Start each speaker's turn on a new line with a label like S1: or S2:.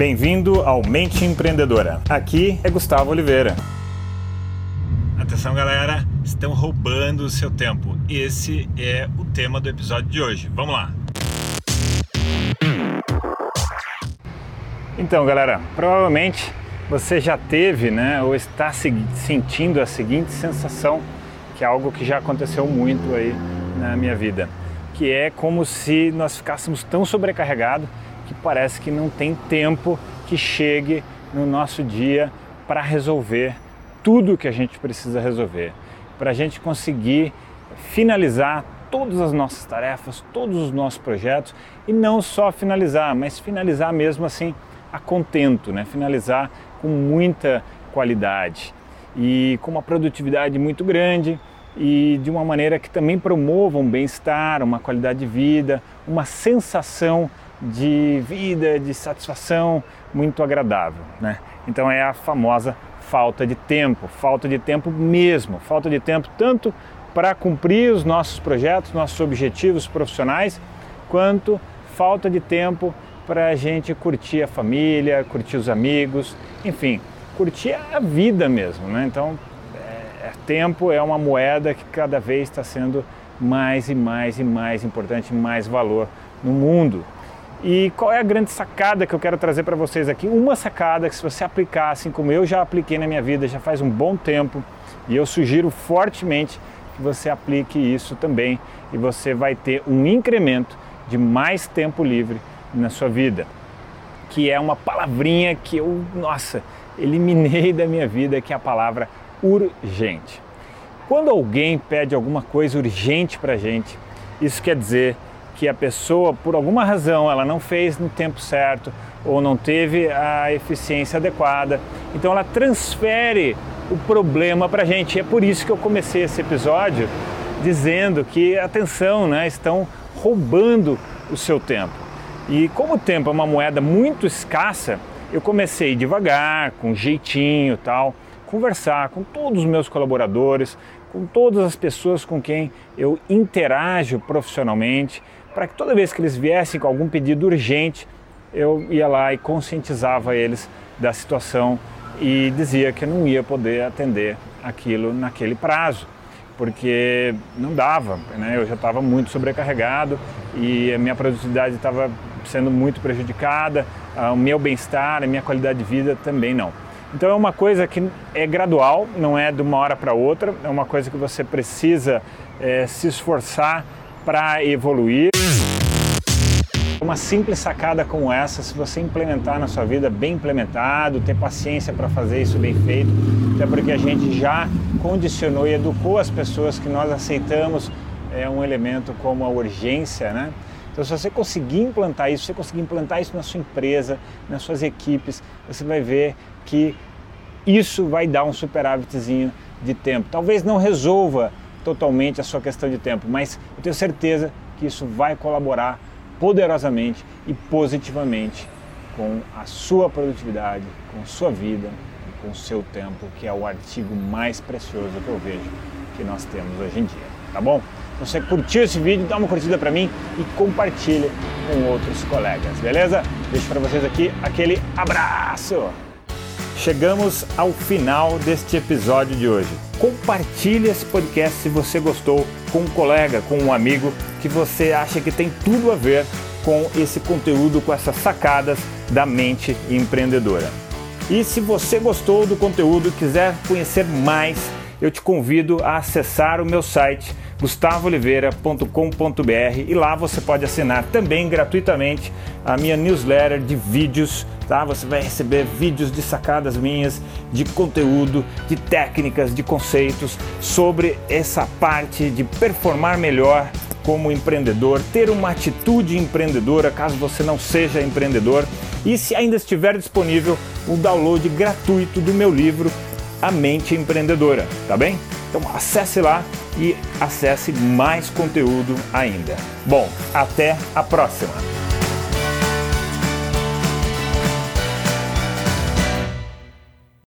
S1: Bem-vindo ao Mente Empreendedora. Aqui é Gustavo Oliveira. Atenção, galera, estão roubando o seu tempo. Esse é o tema do episódio de hoje. Vamos lá. Então, galera, provavelmente você já teve, né, ou está sentindo a seguinte sensação, que é algo que já aconteceu muito aí na minha vida, que é como se nós ficássemos tão sobrecarregados que parece que não tem tempo que chegue no nosso dia para resolver tudo que a gente precisa resolver, para a gente conseguir finalizar todas as nossas tarefas, todos os nossos projetos e não só finalizar, mas finalizar mesmo assim a contento, né? finalizar com muita qualidade e com uma produtividade muito grande e de uma maneira que também promova um bem-estar, uma qualidade de vida, uma sensação de vida, de satisfação muito agradável. Né? Então é a famosa falta de tempo, falta de tempo mesmo, falta de tempo tanto para cumprir os nossos projetos, nossos objetivos profissionais, quanto falta de tempo para a gente curtir a família, curtir os amigos, enfim, curtir a vida mesmo. Né? Então, é, é tempo é uma moeda que cada vez está sendo mais e mais e mais importante, mais valor no mundo. E qual é a grande sacada que eu quero trazer para vocês aqui? Uma sacada que se você aplicar, assim como eu já apliquei na minha vida, já faz um bom tempo, e eu sugiro fortemente que você aplique isso também e você vai ter um incremento de mais tempo livre na sua vida, que é uma palavrinha que eu, nossa, eliminei da minha vida, que é a palavra urgente. Quando alguém pede alguma coisa urgente para gente, isso quer dizer que a pessoa, por alguma razão, ela não fez no tempo certo ou não teve a eficiência adequada. Então ela transfere o problema para a gente. É por isso que eu comecei esse episódio dizendo que, atenção, né, estão roubando o seu tempo. E como o tempo é uma moeda muito escassa, eu comecei devagar, com jeitinho tal, conversar com todos os meus colaboradores, com todas as pessoas com quem eu interajo profissionalmente, para que toda vez que eles viessem com algum pedido urgente, eu ia lá e conscientizava eles da situação e dizia que não ia poder atender aquilo naquele prazo, porque não dava, né? eu já estava muito sobrecarregado e a minha produtividade estava sendo muito prejudicada, o meu bem-estar, a minha qualidade de vida também não. Então é uma coisa que é gradual, não é de uma hora para outra, é uma coisa que você precisa é, se esforçar para evoluir. Uma simples sacada como essa, se você implementar na sua vida bem implementado, ter paciência para fazer isso bem feito, até porque a gente já condicionou e educou as pessoas que nós aceitamos é um elemento como a urgência, né? Então, se você conseguir implantar isso, se você conseguir implantar isso na sua empresa, nas suas equipes, você vai ver que isso vai dar um superávitzinho de tempo. Talvez não resolva totalmente a sua questão de tempo, mas eu tenho certeza que isso vai colaborar poderosamente e positivamente com a sua produtividade, com sua vida e com o seu tempo, que é o artigo mais precioso que eu vejo que nós temos hoje em dia, tá bom? Se você curtiu esse vídeo, dá uma curtida para mim e compartilha com outros colegas, beleza? Deixo para vocês aqui aquele abraço. Chegamos ao final deste episódio de hoje. Compartilhe esse podcast se você gostou com um colega, com um amigo que você acha que tem tudo a ver com esse conteúdo, com essas sacadas da mente empreendedora. E se você gostou do conteúdo e quiser conhecer mais, eu te convido a acessar o meu site gustavooliveira.com.br e lá você pode assinar também gratuitamente a minha newsletter de vídeos, tá? Você vai receber vídeos de sacadas minhas, de conteúdo, de técnicas, de conceitos sobre essa parte de performar melhor como empreendedor, ter uma atitude empreendedora caso você não seja empreendedor e se ainda estiver disponível o download gratuito do meu livro A Mente Empreendedora, tá bem? Então acesse lá e acesse mais conteúdo ainda. Bom, até a próxima!